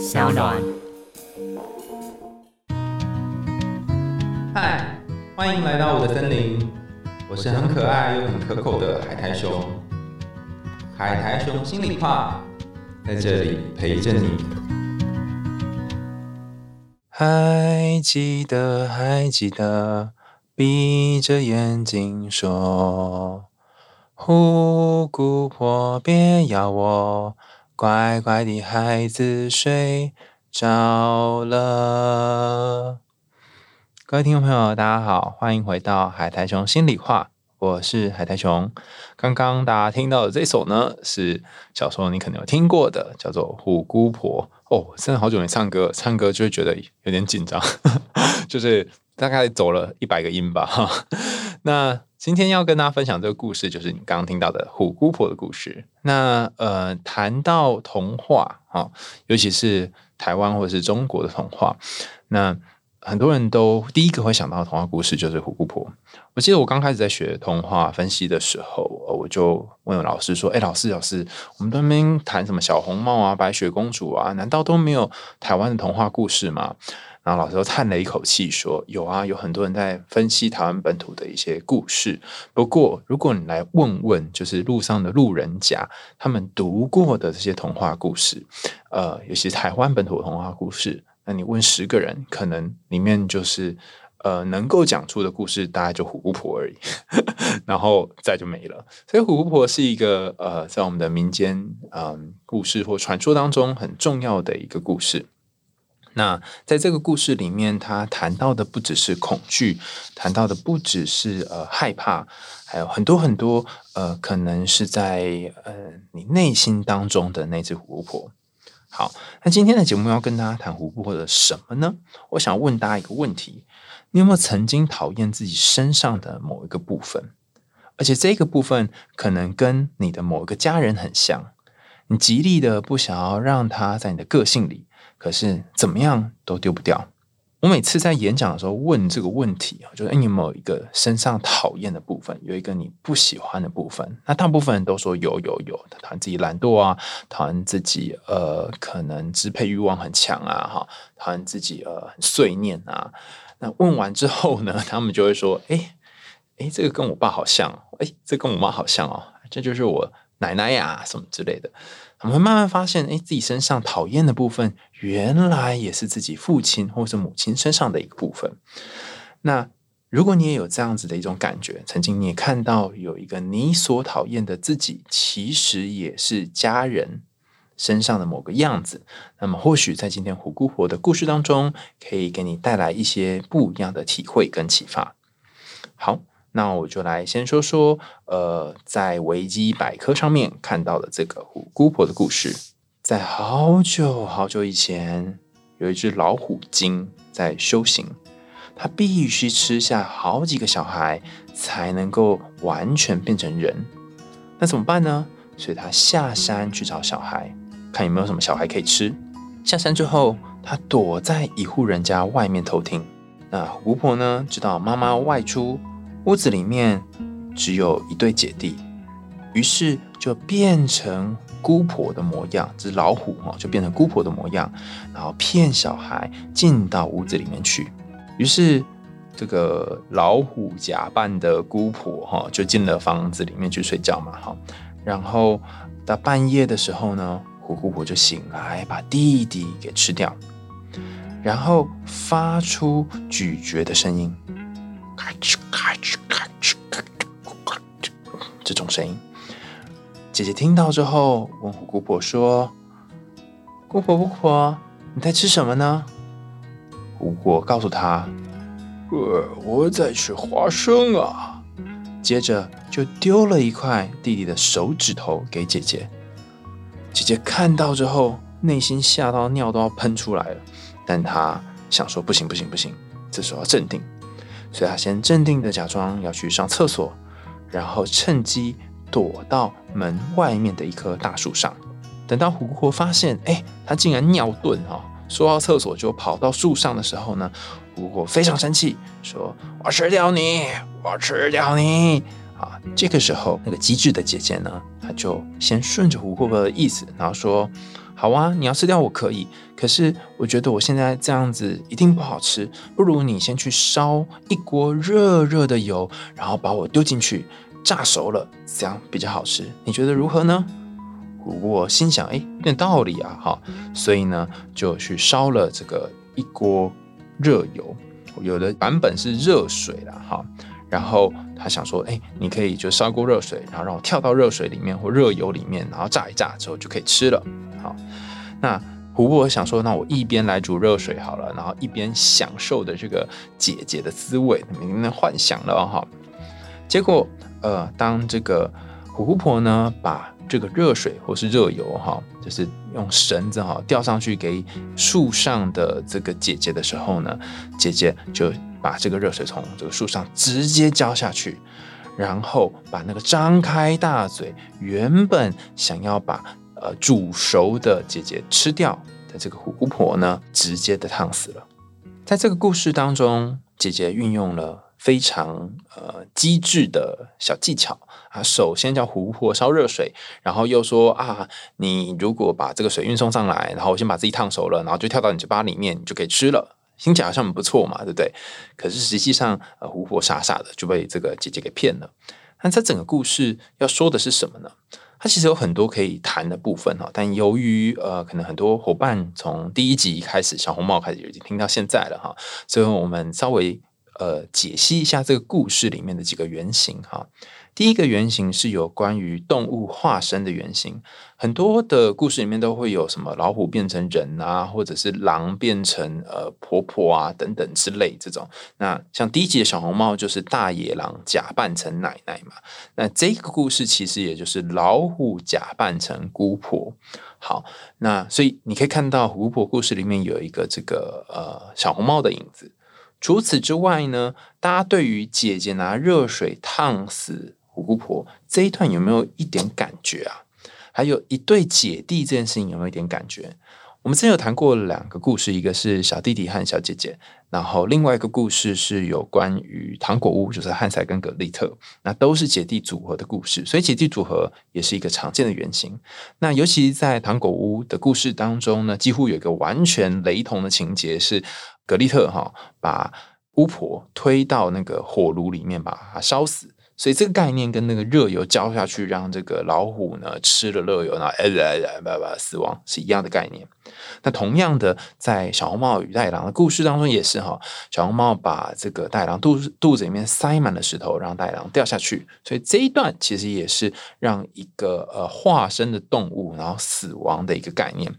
小暖。嗨，欢迎来到我的森林，我是很可爱又很可口的海苔熊。海苔熊心里话，在这里陪着你。还记得，还记得，闭着眼睛说：“虎姑婆别咬我，乖乖的孩子睡着了。”各位听众朋友，大家好，欢迎回到海苔熊心里话，我是海苔熊。刚刚大家听到的这首呢，是小时候你可能有听过的，叫做《虎姑婆》。哦，真的好久没唱歌，唱歌就会觉得有点紧张，就是大概走了一百个音吧。那今天要跟大家分享这个故事，就是你刚刚听到的虎姑婆的故事。那呃，谈到童话啊，尤其是台湾或者是中国的童话，那很多人都第一个会想到的童话故事就是虎姑婆。我记得我刚开始在学童话分析的时候，我就问老师说：“哎，老师，老师，我们那边谈什么小红帽啊、白雪公主啊，难道都没有台湾的童话故事吗？”然后老师又叹了一口气说：“有啊，有很多人在分析台湾本土的一些故事。不过，如果你来问问，就是路上的路人甲，他们读过的这些童话故事，呃，尤其台湾本土的童话故事，那你问十个人，可能里面就是。”呃，能够讲出的故事大概就虎姑婆而已，然后再就没了。所以虎姑婆是一个呃，在我们的民间嗯故事或传说当中很重要的一个故事。那在这个故事里面，他谈到的不只是恐惧，谈到的不只是呃害怕，还有很多很多呃，可能是在呃你内心当中的那只虎姑婆。好，那今天的节目要跟大家谈湖泊的什么呢？我想问大家一个问题。你有没有曾经讨厌自己身上的某一个部分？而且这个部分可能跟你的某一个家人很像，你极力的不想要让他在你的个性里，可是怎么样都丢不掉。我每次在演讲的时候问这个问题啊，就是你有没有一个身上讨厌的部分，有一个你不喜欢的部分？那大部分人都说有有有，讨厌自己懒惰啊，讨厌自己呃可能支配欲望很强啊，哈，讨厌自己呃很碎念啊。那问完之后呢，他们就会说：“哎，哎，这个跟我爸好像，哎，这跟我妈好像哦，这就是我奶奶呀，什么之类的。”我们会慢慢发现，哎，自己身上讨厌的部分，原来也是自己父亲或者母亲身上的一个部分。那如果你也有这样子的一种感觉，曾经你也看到有一个你所讨厌的自己，其实也是家人。身上的某个样子，那么或许在今天虎姑婆的故事当中，可以给你带来一些不一样的体会跟启发。好，那我就来先说说，呃，在维基百科上面看到的这个虎姑婆的故事。在好久好久以前，有一只老虎精在修行，它必须吃下好几个小孩才能够完全变成人。那怎么办呢？所以它下山去找小孩。看有没有什么小孩可以吃。下山之后，他躲在一户人家外面偷听。那姑婆呢，知道妈妈外出，屋子里面只有一对姐弟，于是就变成姑婆的模样，这只老虎哈，就变成姑婆的模样，然后骗小孩进到屋子里面去。于是这个老虎假扮的姑婆哈，就进了房子里面去睡觉嘛，哈。然后到半夜的时候呢。虎姑婆就醒来，把弟弟给吃掉，然后发出咀嚼的声音，咔哧咔哧咔哧咔哧咔哧，这种声音。姐姐听到之后，问姑婆说：“姑婆姑婆，你在吃什么呢？”虎姑婆告诉她：“呃，我在吃花生啊。”接着就丢了一块弟弟的手指头给姐姐。姐姐看到之后，内心吓到尿都要喷出来了。但她想说：“不行，不行，不行！”这时候要镇定，所以他先镇定的假装要去上厕所，然后趁机躲到门外面的一棵大树上。等到虎姑婆发现，哎，他竟然尿遁哈，说到厕所就跑到树上的时候呢，虎姑婆非常生气，说：“我吃掉你，我吃掉你！”啊，这个时候那个机智的姐姐呢？她就先顺着胡婆婆的意思，然后说：“好啊，你要吃掉我可以，可是我觉得我现在这样子一定不好吃，不如你先去烧一锅热热的油，然后把我丢进去炸熟了，这样比较好吃。你觉得如何呢？琥珀心想，哎，有点道理啊，哈，所以呢就去烧了这个一锅热油，有的版本是热水了，哈。然后他想说，哎，你可以就烧锅热水，然后让我跳到热水里面或热油里面，然后炸一炸之后就可以吃了。好，那胡伯想说，那我一边来煮热水好了，然后一边享受的这个姐姐的滋味，每天幻想了哈。结果，呃，当这个胡婆呢把这个热水或是热油哈，就是用绳子哈吊上去给树上的这个姐姐的时候呢，姐姐就。把这个热水从这个树上直接浇下去，然后把那个张开大嘴、原本想要把呃煮熟的姐姐吃掉的这个虎婆呢，直接的烫死了。在这个故事当中，姐姐运用了非常呃机智的小技巧啊，首先叫虎婆烧热水，然后又说啊，你如果把这个水运送上来，然后我先把自己烫熟了，然后就跳到你嘴巴里面，你就可以吃了。听起来好像很不错嘛，对不对？可是实际上，呃，胡婆傻傻的就被这个姐姐给骗了。那这整个故事要说的是什么呢？它其实有很多可以谈的部分哈，但由于呃，可能很多伙伴从第一集开始，小红帽开始就已经听到现在了哈，所以我们稍微呃解析一下这个故事里面的几个原型哈。第一个原型是有关于动物化身的原型，很多的故事里面都会有什么老虎变成人啊，或者是狼变成呃婆婆啊等等之类这种。那像第一集的小红帽就是大野狼假扮成奶奶嘛，那这个故事其实也就是老虎假扮成姑婆。好，那所以你可以看到姑婆故事里面有一个这个呃小红帽的影子。除此之外呢，大家对于姐姐拿热水烫死。姑婆这一段有没有一点感觉啊？还有一对姐弟这件事情有没有一点感觉？我们之前有谈过两个故事，一个是小弟弟和小姐姐，然后另外一个故事是有关于糖果屋，就是汉塞跟格丽特，那都是姐弟组合的故事，所以姐弟组合也是一个常见的原型。那尤其在糖果屋的故事当中呢，几乎有一个完全雷同的情节，是格丽特哈把巫婆推到那个火炉里面，把她烧死。所以这个概念跟那个热油浇下去，让这个老虎呢吃了热油，然后哎哎哎叭叭死亡是一样的概念。那同样的，在小红帽与大野狼的故事当中也是哈，小红帽把这个大野狼肚肚子里面塞满了石头，让大野狼掉下去。所以这一段其实也是让一个呃化身的动物然后死亡的一个概念。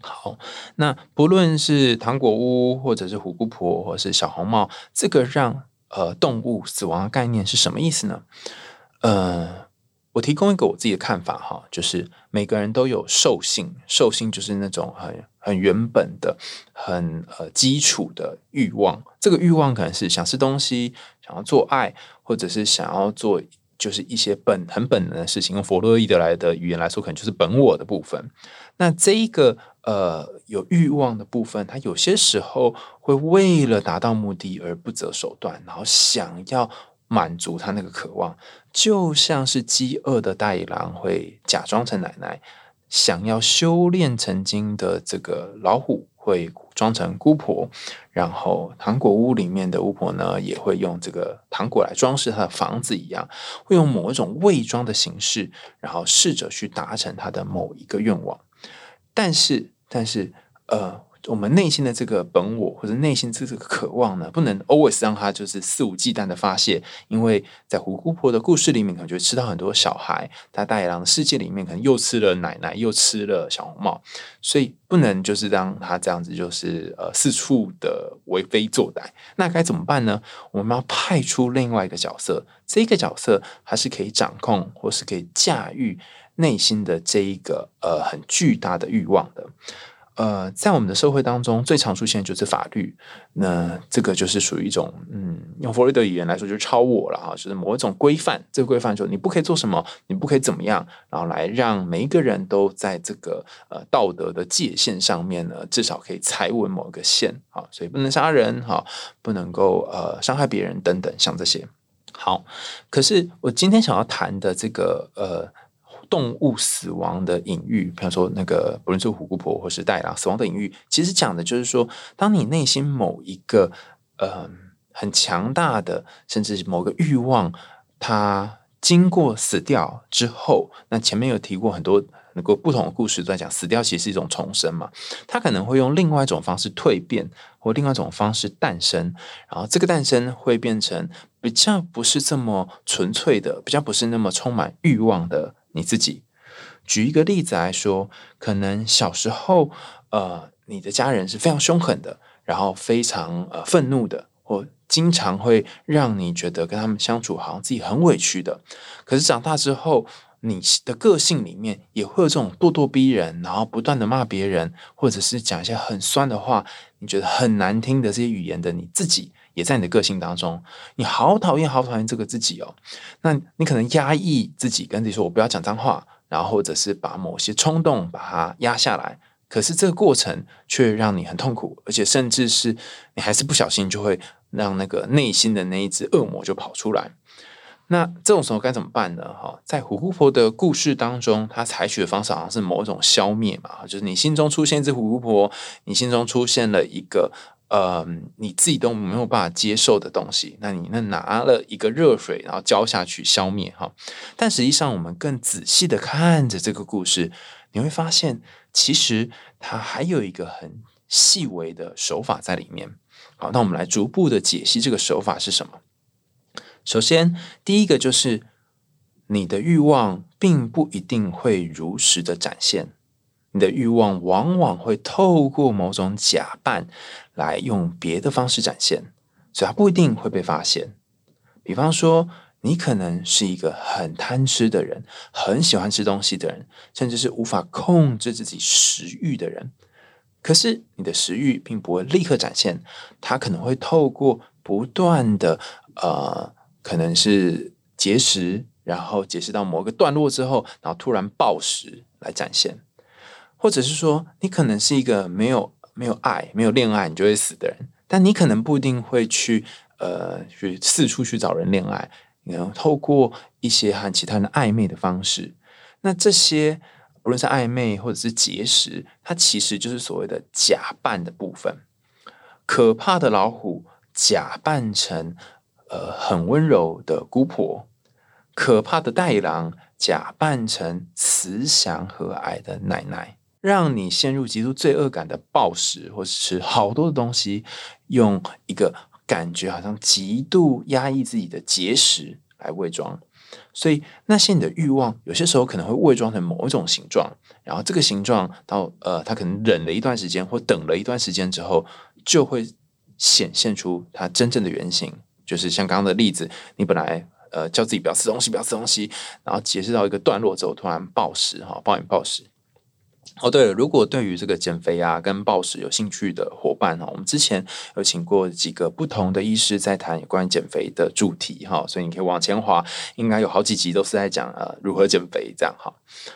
好，那不论是糖果屋，或者是虎姑婆，或是小红帽，这个让。呃，动物死亡的概念是什么意思呢？呃，我提供一个我自己的看法哈，就是每个人都有兽性，兽性就是那种很很原本的、很呃基础的欲望。这个欲望可能是想吃东西、想要做爱，或者是想要做就是一些本很本能的事情。用弗洛伊德来的语言来说，可能就是本我的部分。那这一个呃有欲望的部分，他有些时候会为了达到目的而不择手段，然后想要满足他那个渴望，就像是饥饿的大野狼会假装成奶奶，想要修炼成精的这个老虎会装成姑婆，然后糖果屋里面的巫婆呢也会用这个糖果来装饰她的房子一样，会用某一种伪装的形式，然后试着去达成他的某一个愿望。但是，但是，呃，我们内心的这个本我或者内心这个渴望呢，不能 always 让它就是肆无忌惮的发泄，因为在胡姑婆的故事里面，可能就吃到很多小孩；在大野狼的世界里面，可能又吃了奶奶，又吃了小红帽，所以不能就是让他这样子，就是呃四处的为非作歹。那该怎么办呢？我们要派出另外一个角色，这个角色它是可以掌控或是可以驾驭。内心的这一个呃很巨大的欲望的，呃，在我们的社会当中最常出现就是法律，那这个就是属于一种嗯，用弗洛伊德语言来说就是超我了啊，就是某一种规范，这个规范说你不可以做什么，你不可以怎么样，然后来让每一个人都在这个呃道德的界限上面呢，至少可以踩稳某一个线啊，所以不能杀人哈，不能够呃伤害别人等等，像这些。好，可是我今天想要谈的这个呃。动物死亡的隐喻，比方说那个不论是虎姑婆或是袋狼死亡的隐喻，其实讲的就是说，当你内心某一个呃很强大的，甚至是某个欲望，它经过死掉之后，那前面有提过很多。能够不同的故事都在讲死掉，其实是一种重生嘛。它可能会用另外一种方式蜕变，或另外一种方式诞生。然后这个诞生会变成比较不是这么纯粹的，比较不是那么充满欲望的你自己。举一个例子来说，可能小时候，呃，你的家人是非常凶狠的，然后非常呃愤怒的，或经常会让你觉得跟他们相处好像自己很委屈的。可是长大之后，你的个性里面也会有这种咄咄逼人，然后不断的骂别人，或者是讲一些很酸的话，你觉得很难听的这些语言的你自己，也在你的个性当中。你好讨厌，好讨厌这个自己哦。那你可能压抑自己，跟自己说我不要讲脏话，然后或者是把某些冲动把它压下来。可是这个过程却让你很痛苦，而且甚至是你还是不小心就会让那个内心的那一只恶魔就跑出来。那这种时候该怎么办呢？哈，在虎姑婆的故事当中，她采取的方式好像是某种消灭嘛，就是你心中出现一只虎姑婆，你心中出现了一个呃你自己都没有办法接受的东西，那你那拿了一个热水，然后浇下去消灭哈。但实际上，我们更仔细的看着这个故事，你会发现，其实它还有一个很细微的手法在里面。好，那我们来逐步的解析这个手法是什么。首先，第一个就是你的欲望并不一定会如实的展现，你的欲望往往会透过某种假扮来用别的方式展现，所以它不一定会被发现。比方说，你可能是一个很贪吃的人，很喜欢吃东西的人，甚至是无法控制自己食欲的人，可是你的食欲并不会立刻展现，它可能会透过不断的呃。可能是节食，然后节食到某个段落之后，然后突然暴食来展现，或者是说，你可能是一个没有没有爱、没有恋爱你就会死的人，但你可能不一定会去呃去四处去找人恋爱，然后透过一些和其他人暧昧的方式，那这些不论是暧昧或者是节食，它其实就是所谓的假扮的部分。可怕的老虎假扮成。呃，很温柔的姑婆，可怕的袋狼假扮成慈祥和蔼的奶奶，让你陷入极度罪恶感的暴食，或是吃好多的东西，用一个感觉好像极度压抑自己的节食来伪装。所以那些你的欲望，有些时候可能会伪装成某一种形状，然后这个形状到呃，他可能忍了一段时间，或等了一段时间之后，就会显现出它真正的原型。就是像刚刚的例子，你本来呃叫自己不要吃东西，不要吃东西，然后解释到一个段落之后，突然暴食哈，暴饮暴食。哦，对了，如果对于这个减肥啊跟暴食有兴趣的伙伴哈，我们之前有请过几个不同的医师在谈有关减肥的主题哈，所以你可以往前滑，应该有好几集都是在讲呃如何减肥这样哈。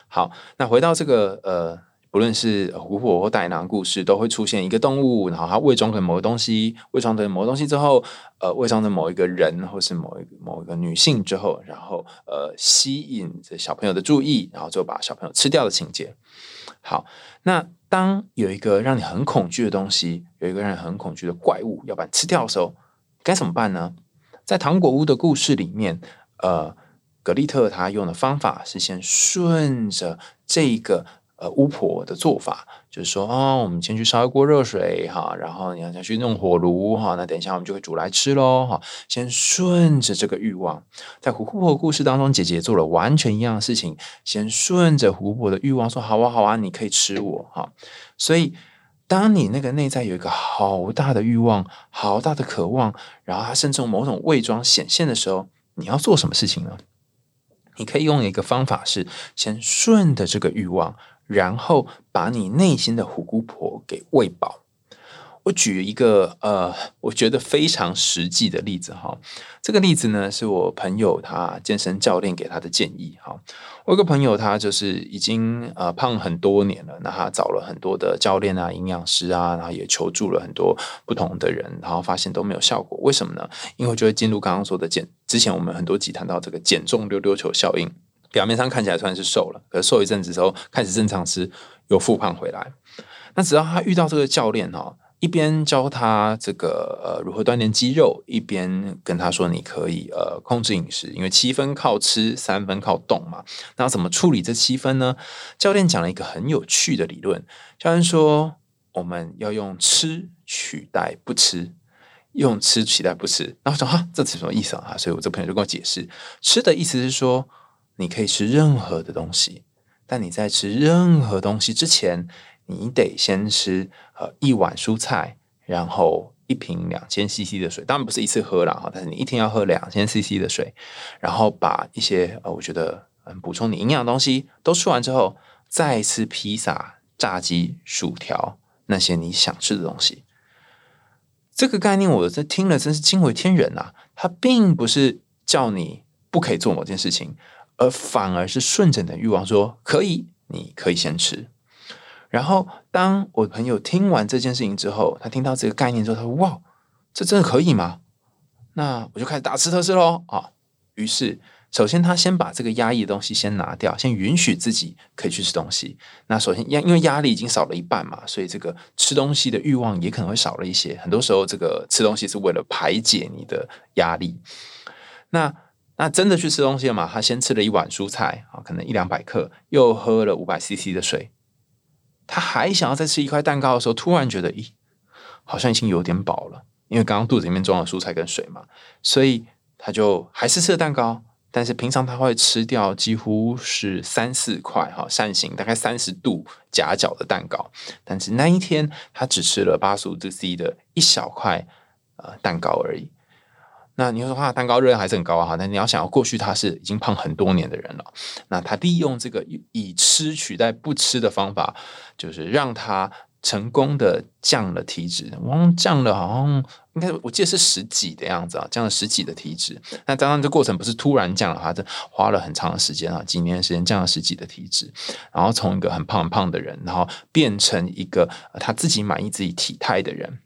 好，那回到这个呃。不论是虎婆或袋狼故事，都会出现一个动物，然后它伪装成某个东西，伪装成某个东西之后，呃，伪装成某一个人或是某一某一个女性之后，然后呃，吸引着小朋友的注意，然后就把小朋友吃掉的情节。好，那当有一个让你很恐惧的东西，有一个让你很恐惧的怪物要把你吃掉的时候，该怎么办呢？在糖果屋的故事里面，呃，格丽特他用的方法是先顺着这个。呃，巫婆的做法就是说，哦，我们先去烧一锅热水，哈，然后你要再去弄火炉，哈，那等一下我们就会煮来吃喽，哈。先顺着这个欲望，在虎姑婆故事当中，姐姐做了完全一样的事情，先顺着虎婆的欲望说，好啊，好啊，你可以吃我，哈。所以，当你那个内在有一个好大的欲望，好大的渴望，然后它甚至用某种伪装显现的时候，你要做什么事情呢？你可以用一个方法是，先顺着这个欲望。然后把你内心的虎姑婆给喂饱。我举一个呃，我觉得非常实际的例子哈。这个例子呢，是我朋友他健身教练给他的建议哈。我有个朋友，他就是已经呃胖很多年了，那他找了很多的教练啊、营养师啊，然后也求助了很多不同的人，然后发现都没有效果。为什么呢？因为就会进入刚刚说的减，之前我们很多集谈到这个减重溜溜球效应。表面上看起来虽然是瘦了，可是瘦一阵子之后开始正常吃，又复胖回来。那只要他遇到这个教练哦，一边教他这个呃如何锻炼肌肉，一边跟他说你可以呃控制饮食，因为七分靠吃，三分靠动嘛。那怎么处理这七分呢？教练讲了一个很有趣的理论，教练说我们要用吃取代不吃。用吃取代不吃，然后说哈，这词什么意思啊？所以我这朋友就跟我解释，吃的意思是说，你可以吃任何的东西，但你在吃任何东西之前，你得先吃呃一碗蔬菜，然后一瓶两千 CC 的水，当然不是一次喝了哈，但是你一天要喝两千 CC 的水，然后把一些呃我觉得嗯补充你营养的东西都吃完之后，再吃披萨、炸鸡、薯条那些你想吃的东西。这个概念我在听了真是惊为天人啊！它并不是叫你不可以做某件事情，而反而是顺着你的欲望说可以，你可以先吃。然后当我朋友听完这件事情之后，他听到这个概念之后，他说：“哇，这真的可以吗？”那我就开始大吃特吃喽啊！于是。首先，他先把这个压抑的东西先拿掉，先允许自己可以去吃东西。那首先压，因为压力已经少了一半嘛，所以这个吃东西的欲望也可能会少了一些。很多时候，这个吃东西是为了排解你的压力。那那真的去吃东西了嘛？他先吃了一碗蔬菜啊，可能一两百克，又喝了五百 CC 的水。他还想要再吃一块蛋糕的时候，突然觉得，咦，好像已经有点饱了，因为刚刚肚子里面装了蔬菜跟水嘛，所以他就还是吃了蛋糕。但是平常他会吃掉几乎是三四块哈扇形大概三十度夹角的蛋糕，但是那一天他只吃了八十五度 C 的一小块呃蛋糕而已。那你说话蛋糕热量还是很高哈，那你要想要过去他是已经胖很多年的人了，那他利用这个以吃取代不吃的方法，就是让他。成功的降了体脂，哇，降了好像应该我记得是十几的样子啊，降了十几的体脂。那当然这过程不是突然降了，哈，这花了很长的时间啊，几年的时间降了十几的体脂，然后从一个很胖很胖的人，然后变成一个他自己满意自己体态的人。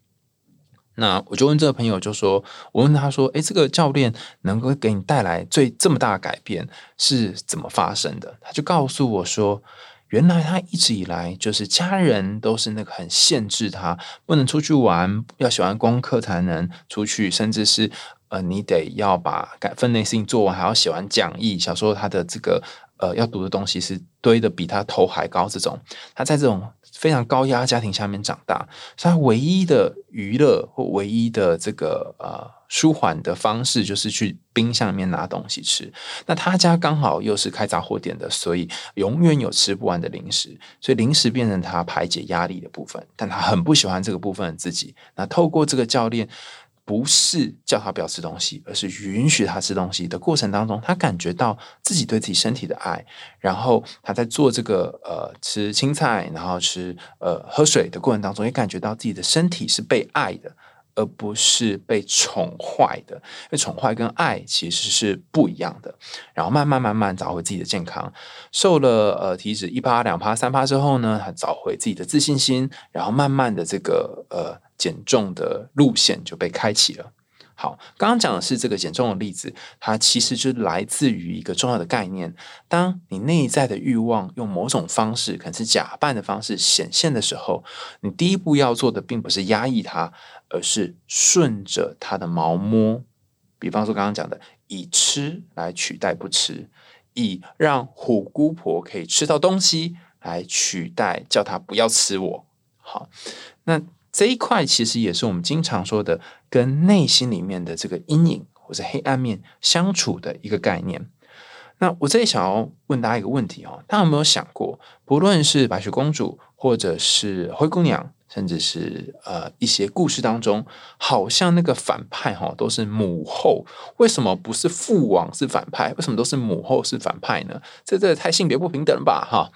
那我就问这个朋友，就说我问他说，诶，这个教练能够给你带来最这么大的改变是怎么发生的？他就告诉我说。原来他一直以来就是家人都是那个很限制他不能出去玩，要写完功课才能出去，甚至是呃你得要把分内事情做完，还要写完讲义。小时候他的这个呃要读的东西是堆的比他头还高，这种他在这种非常高压家庭下面长大，所以他唯一的娱乐或唯一的这个呃。舒缓的方式就是去冰箱里面拿东西吃。那他家刚好又是开杂货店的，所以永远有吃不完的零食。所以零食变成他排解压力的部分，但他很不喜欢这个部分的自己。那透过这个教练，不是叫他不要吃东西，而是允许他吃东西的过程当中，他感觉到自己对自己身体的爱。然后他在做这个呃吃青菜，然后吃呃喝水的过程当中，也感觉到自己的身体是被爱的。而不是被宠坏的，因为宠坏跟爱其实是不一样的。然后慢慢慢慢找回自己的健康，瘦了呃体脂一趴两趴三趴之后呢，他找回自己的自信心，然后慢慢的这个呃减重的路线就被开启了。好，刚刚讲的是这个减重的例子，它其实就来自于一个重要的概念：当你内在的欲望用某种方式，可能是假扮的方式显现的时候，你第一步要做的并不是压抑它。而是顺着它的毛摸，比方说刚刚讲的，以吃来取代不吃，以让虎姑婆可以吃到东西来取代叫他不要吃我。好，那这一块其实也是我们经常说的，跟内心里面的这个阴影或者黑暗面相处的一个概念。那我这里想要问大家一个问题哦，大家有没有想过，不论是白雪公主或者是灰姑娘？甚至是呃一些故事当中，好像那个反派哈都是母后，为什么不是父王是反派？为什么都是母后是反派呢？这这太性别不平等了吧哈？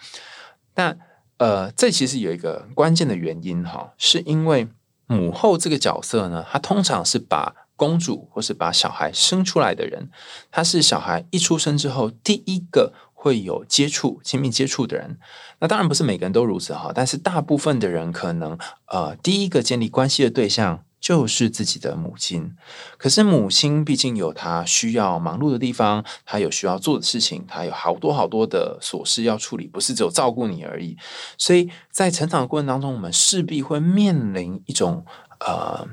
那呃，这其实有一个关键的原因哈，是因为母后这个角色呢，她通常是把公主或是把小孩生出来的人，她是小孩一出生之后第一个。会有接触、亲密接触的人，那当然不是每个人都如此哈，但是大部分的人可能呃，第一个建立关系的对象就是自己的母亲。可是母亲毕竟有她需要忙碌的地方，她有需要做的事情，她有好多好多的琐事要处理，不是只有照顾你而已。所以在成长的过程当中，我们势必会面临一种呃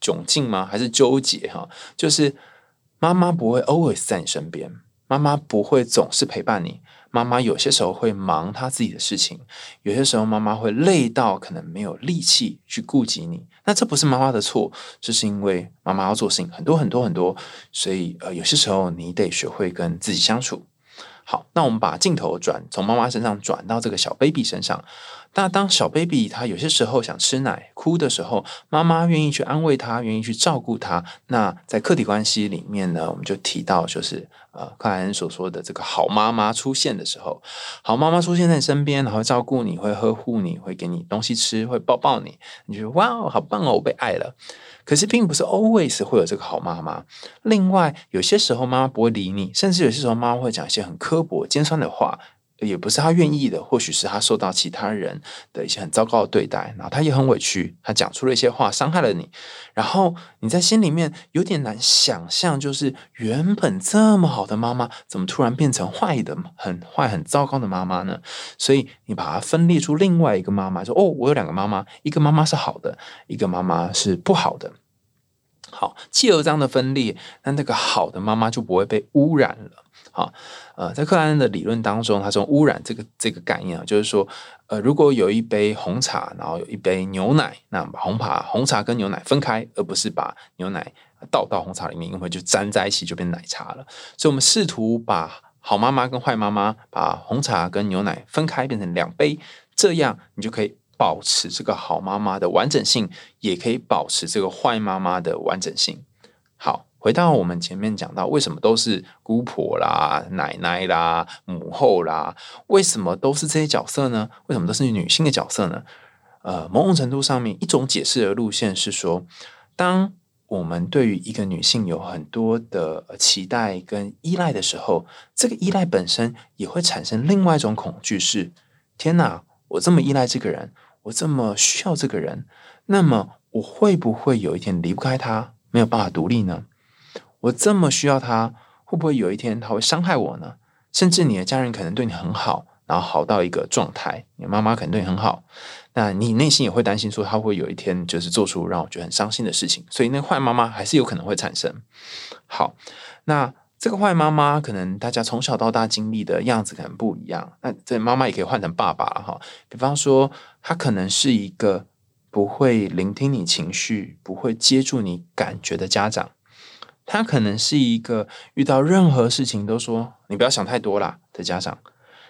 窘境吗？还是纠结哈？就是妈妈不会 always 在你身边，妈妈不会总是陪伴你。妈妈有些时候会忙她自己的事情，有些时候妈妈会累到可能没有力气去顾及你。那这不是妈妈的错，这是因为妈妈要做事情很多很多很多，所以呃，有些时候你得学会跟自己相处。好，那我们把镜头转从妈妈身上转到这个小 baby 身上。那当小 baby 他有些时候想吃奶、哭的时候，妈妈愿意去安慰他，愿意去照顾他。那在客体关系里面呢，我们就提到，就是呃，克莱恩所说的这个好妈妈出现的时候，好妈妈出现在身边，然后照顾你，会呵护你，会给你东西吃，会抱抱你，你觉得哇，好棒哦，我被爱了。可是并不是 always 会有这个好妈妈。另外，有些时候妈妈不会理你，甚至有些时候妈妈会讲一些很刻薄、尖酸的话。也不是他愿意的，或许是他受到其他人的一些很糟糕的对待，然后他也很委屈，他讲出了一些话伤害了你，然后你在心里面有点难想象，就是原本这么好的妈妈，怎么突然变成坏的、很坏、很糟糕的妈妈呢？所以你把它分裂出另外一个妈妈，说：“哦，我有两个妈妈，一个妈妈是好的，一个妈妈是不好的。”好，既有这样的分裂，那那个好的妈妈就不会被污染了。啊，呃，在克莱恩的理论当中，他说污染这个这个概念啊，就是说，呃，如果有一杯红茶，然后有一杯牛奶，那把红茶红茶跟牛奶分开，而不是把牛奶倒到红茶里面，因为就粘在一起就变奶茶了。所以，我们试图把好妈妈跟坏妈妈，把红茶跟牛奶分开，变成两杯，这样你就可以保持这个好妈妈的完整性，也可以保持这个坏妈妈的完整性。好。回到我们前面讲到，为什么都是姑婆啦、奶奶啦、母后啦？为什么都是这些角色呢？为什么都是女性的角色呢？呃，某种程度上面，一种解释的路线是说，当我们对于一个女性有很多的期待跟依赖的时候，这个依赖本身也会产生另外一种恐惧：是天哪，我这么依赖这个人，我这么需要这个人，那么我会不会有一天离不开他，没有办法独立呢？我这么需要他，会不会有一天他会伤害我呢？甚至你的家人可能对你很好，然后好到一个状态，你妈妈可能对你很好，那你内心也会担心说他会有一天就是做出让我觉得很伤心的事情，所以那坏妈妈还是有可能会产生。好，那这个坏妈妈可能大家从小到大经历的样子可能不一样，那这妈妈也可以换成爸爸了哈。比方说，他可能是一个不会聆听你情绪、不会接住你感觉的家长。他可能是一个遇到任何事情都说“你不要想太多啦”的家长，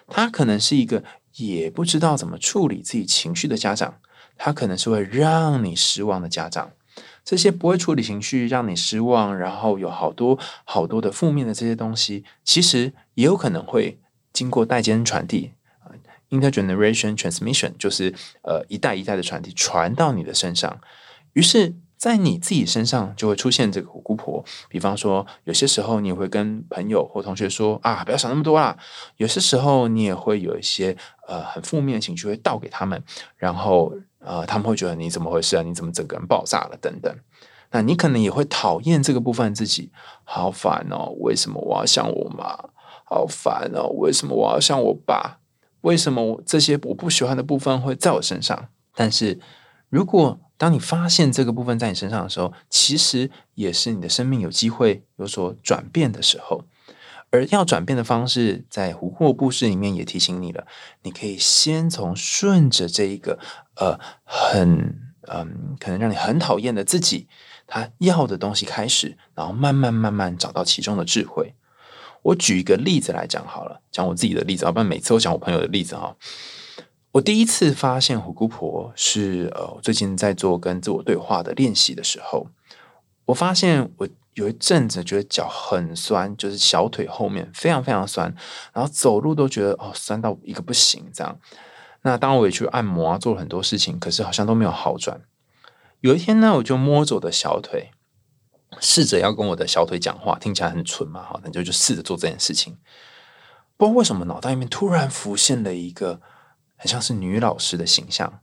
他可能是一个也不知道怎么处理自己情绪的家长，他可能是会让你失望的家长。这些不会处理情绪、让你失望，然后有好多好多的负面的这些东西，其实也有可能会经过代间传递 （intergeneration transmission），就是呃一代一代的传递传到你的身上，于是。在你自己身上就会出现这个姑婆，比方说，有些时候你会跟朋友或同学说啊，不要想那么多啦。有些时候你也会有一些呃很负面的情绪会倒给他们，然后呃他们会觉得你怎么回事啊？你怎么整个人爆炸了？等等。那你可能也会讨厌这个部分自己，好烦哦！为什么我要像我妈？好烦哦！为什么我要像我爸？为什么我这些我不喜欢的部分会在我身上？但是如果当你发现这个部分在你身上的时候，其实也是你的生命有机会有所转变的时候。而要转变的方式，在胡霍故事里面也提醒你了。你可以先从顺着这一个呃很嗯可能让你很讨厌的自己他要的东西开始，然后慢慢慢慢找到其中的智慧。我举一个例子来讲好了，讲我自己的例子，要不然每次都讲我朋友的例子哈。我第一次发现虎姑婆是呃，最近在做跟自我对话的练习的时候，我发现我有一阵子觉得脚很酸，就是小腿后面非常非常酸，然后走路都觉得哦酸到一个不行这样。那当我也去按摩啊，做了很多事情，可是好像都没有好转。有一天呢，我就摸着我的小腿，试着要跟我的小腿讲话，听起来很蠢嘛，哈，那就就试着做这件事情。不知道为什么脑袋里面突然浮现了一个。很像是女老师的形象，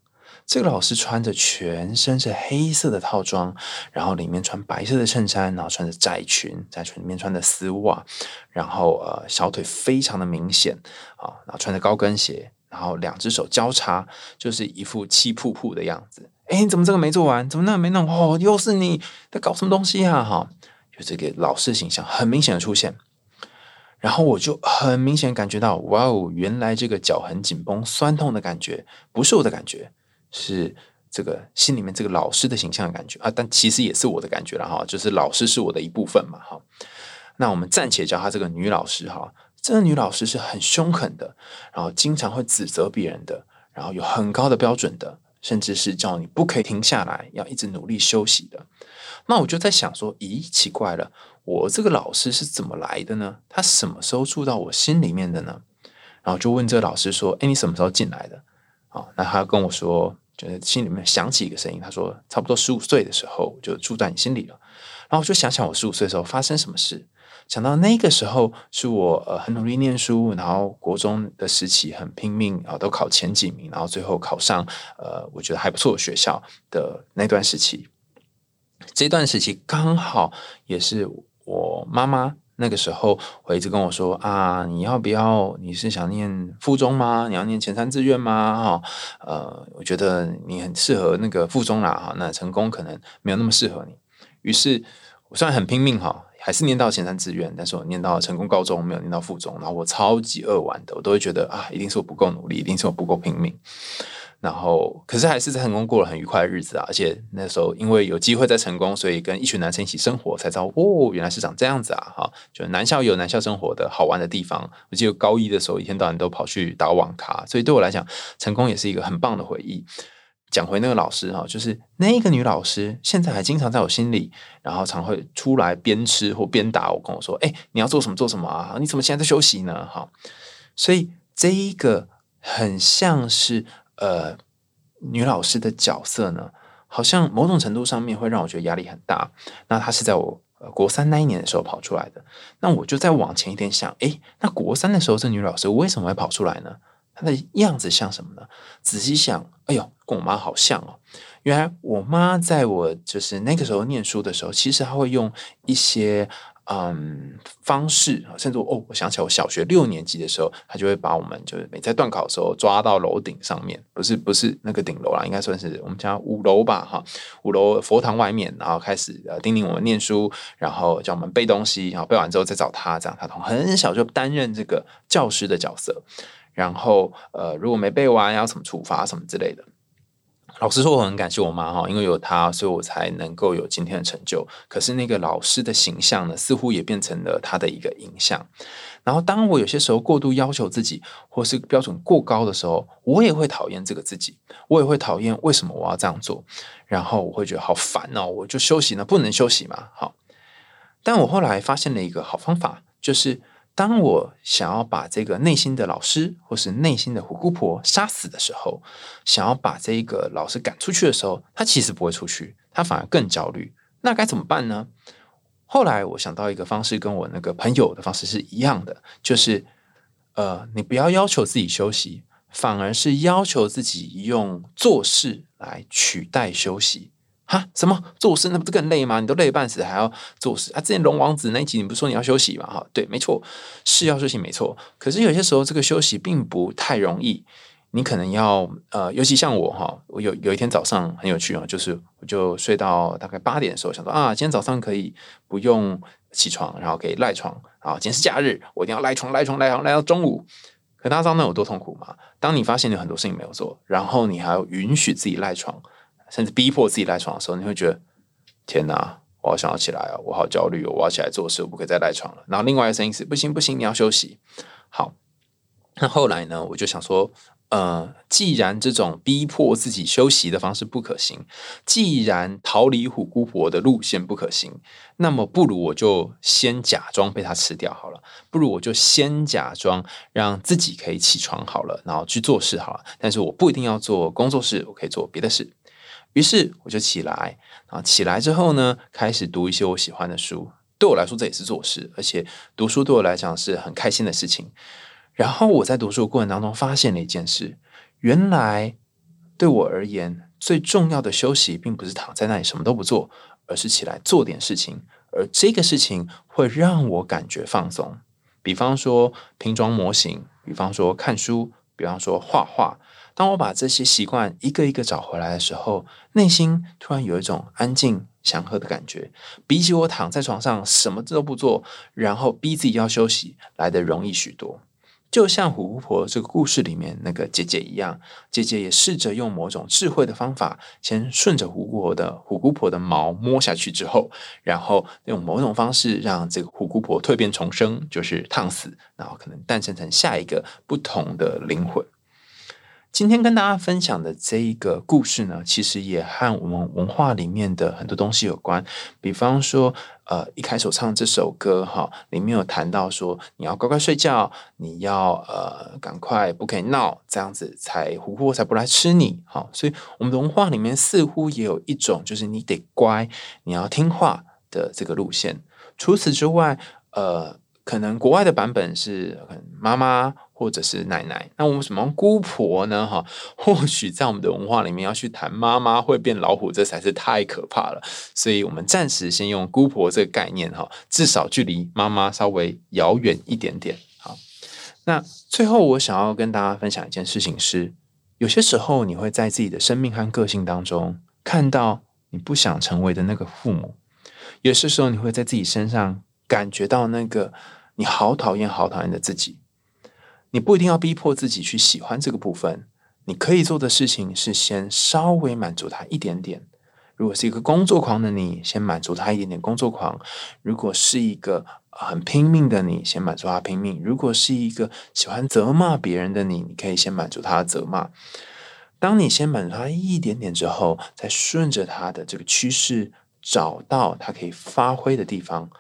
这个老师穿着全身是黑色的套装，然后里面穿白色的衬衫，然后穿着窄裙，在裙里面穿的丝袜，然后呃小腿非常的明显啊，然后穿着高跟鞋，然后两只手交叉，就是一副气噗噗的样子。哎，你怎么这个没做完？怎么那个没弄？哦，又是你在搞什么东西啊？哈，就这个老师形象很明显的出现。然后我就很明显感觉到，哇哦，原来这个脚很紧绷、酸痛的感觉不是我的感觉，是这个心里面这个老师的形象的感觉啊。但其实也是我的感觉了哈，就是老师是我的一部分嘛哈。那我们暂且叫她这个女老师哈，这个女老师是很凶狠的，然后经常会指责别人的，然后有很高的标准的，甚至是叫你不可以停下来，要一直努力休息的。那我就在想说，咦，奇怪了。我这个老师是怎么来的呢？他什么时候住到我心里面的呢？然后就问这个老师说：“哎，你什么时候进来的？”啊，那他跟我说，就是心里面响起一个声音，他说：“差不多十五岁的时候就住在你心里了。”然后我就想想我十五岁的时候发生什么事，想到那个时候是我呃很努力念书，然后国中的时期很拼命啊，都考前几名，然后最后考上呃我觉得还不错的学校的那段时期。这段时期刚好也是。我妈妈那个时候会一直跟我说啊，你要不要？你是想念附中吗？你要念前三志愿吗？哈，呃，我觉得你很适合那个附中啦，哈，那成功可能没有那么适合你。于是，我虽然很拼命哈，还是念到前三志愿，但是我念到成功高中，没有念到附中，然后我超级扼腕的，我都会觉得啊，一定是我不够努力，一定是我不够拼命。然后，可是还是在成功过了很愉快的日子啊！而且那时候因为有机会在成功，所以跟一群男生一起生活，才知道哦，原来是长这样子啊！哈，就男校有男校生活的好玩的地方。我记得高一的时候，一天到晚都跑去打网咖，所以对我来讲，成功也是一个很棒的回忆。讲回那个老师哈，就是那个女老师，现在还经常在我心里，然后常会出来边吃或边打我，跟我说：“哎，你要做什么做什么啊？你怎么现在在休息呢？”哈，所以这一个很像是。呃，女老师的角色呢，好像某种程度上面会让我觉得压力很大。那她是在我国三那一年的时候跑出来的。那我就再往前一点想，诶，那国三的时候这女老师为什么会跑出来呢？她的样子像什么呢？仔细想，哎呦，跟我妈好像哦。原来我妈在我就是那个时候念书的时候，其实她会用一些。嗯，方式甚至哦，我想起来，我小学六年级的时候，他就会把我们就是每在断考的时候抓到楼顶上面，不是不是那个顶楼啦，应该算是我们家五楼吧，哈，五楼佛堂外面，然后开始呃叮咛我们念书，然后叫我们背东西，然后背完之后再找他，这样他从很小就担任这个教师的角色，然后呃如果没背完要什么处罚什么之类的。老实说，我很感谢我妈哈，因为有她，所以我才能够有今天的成就。可是那个老师的形象呢，似乎也变成了他的一个影像。然后，当我有些时候过度要求自己，或是标准过高的时候，我也会讨厌这个自己，我也会讨厌为什么我要这样做。然后我会觉得好烦哦，我就休息呢，不能休息嘛？好，但我后来发现了一个好方法，就是。当我想要把这个内心的老师或是内心的虎姑婆杀死的时候，想要把这个老师赶出去的时候，他其实不会出去，他反而更焦虑。那该怎么办呢？后来我想到一个方式，跟我那个朋友的方式是一样的，就是呃，你不要要求自己休息，反而是要求自己用做事来取代休息。哈？什么做事那不是更累吗？你都累半死，还要做事啊？之前龙王子那一集，你不是说你要休息吗？哈，对，没错，是要休息，没错。可是有些时候，这个休息并不太容易。你可能要呃，尤其像我哈，我有有一天早上很有趣啊，就是我就睡到大概八点的时候，想说啊，今天早上可以不用起床，然后可以赖床啊。今天是假日，我一定要赖床，赖床，赖床，赖到中午。可大家知道那有多痛苦吗？当你发现你很多事情没有做，然后你还要允许自己赖床。甚至逼迫自己赖床的时候，你会觉得天哪，我好想要起来啊，我好焦虑哦，我要起来做事，我不可以再赖床了。然后另外一个声音是：不行不行，你要休息。好，那后来呢，我就想说，呃，既然这种逼迫自己休息的方式不可行，既然逃离虎姑婆的路线不可行，那么不如我就先假装被他吃掉好了。不如我就先假装让自己可以起床好了，然后去做事好了。但是我不一定要做工作室，我可以做别的事。于是我就起来，啊，起来之后呢，开始读一些我喜欢的书。对我来说，这也是做事，而且读书对我来讲是很开心的事情。然后我在读书的过程当中，发现了一件事：原来对我而言，最重要的休息并不是躺在那里什么都不做，而是起来做点事情，而这个事情会让我感觉放松。比方说拼装模型，比方说看书，比方说画画。当我把这些习惯一个一个找回来的时候，内心突然有一种安静祥和的感觉，比起我躺在床上什么都不做，然后逼自己要休息来的容易许多。就像虎姑婆这个故事里面那个姐姐一样，姐姐也试着用某种智慧的方法，先顺着虎姑婆的虎姑婆的毛摸下去之后，然后用某种方式让这个虎姑婆蜕变重生，就是烫死，然后可能诞生成下一个不同的灵魂。今天跟大家分享的这一个故事呢，其实也和我们文化里面的很多东西有关。比方说，呃，一开始唱这首歌哈，里面有谈到说，你要乖乖睡觉，你要呃赶快不可以闹，这样子才琥珀才不来吃你。好，所以我们文化里面似乎也有一种，就是你得乖，你要听话的这个路线。除此之外，呃。可能国外的版本是妈妈或者是奶奶，那我们什么姑婆呢？哈，或许在我们的文化里面要去谈妈妈会变老虎，这才是太可怕了。所以我们暂时先用姑婆这个概念，哈，至少距离妈妈稍微遥远一点点。好，那最后我想要跟大家分享一件事情是，有些时候你会在自己的生命和个性当中看到你不想成为的那个父母，有些时候你会在自己身上感觉到那个。你好讨厌，好讨厌的自己。你不一定要逼迫自己去喜欢这个部分。你可以做的事情是先稍微满足他一点点。如果是一个工作狂的你，先满足他一点点工作狂；如果是一个很拼命的你，先满足他拼命；如果是一个喜欢责骂别人的你，你可以先满足他的责骂。当你先满足他一点点之后，再顺着他的这个趋势，找到他可以发挥的地方，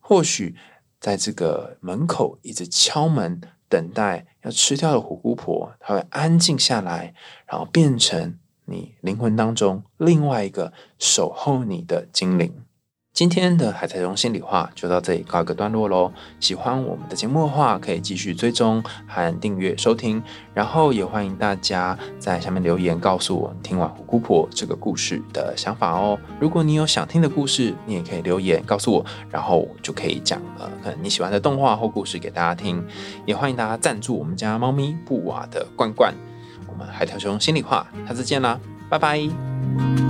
或许。在这个门口一直敲门，等待要吃掉的虎姑婆，她会安静下来，然后变成你灵魂当中另外一个守候你的精灵。今天的海苔熊心里话就到这里告一个段落喽。喜欢我们的节目的话，可以继续追踪和订阅收听，然后也欢迎大家在下面留言告诉我听完虎姑婆这个故事的想法哦。如果你有想听的故事，你也可以留言告诉我，然后我就可以讲呃可能你喜欢的动画或故事给大家听。也欢迎大家赞助我们家猫咪布瓦的罐罐。我们海苔熊心里话，下次见啦，拜拜。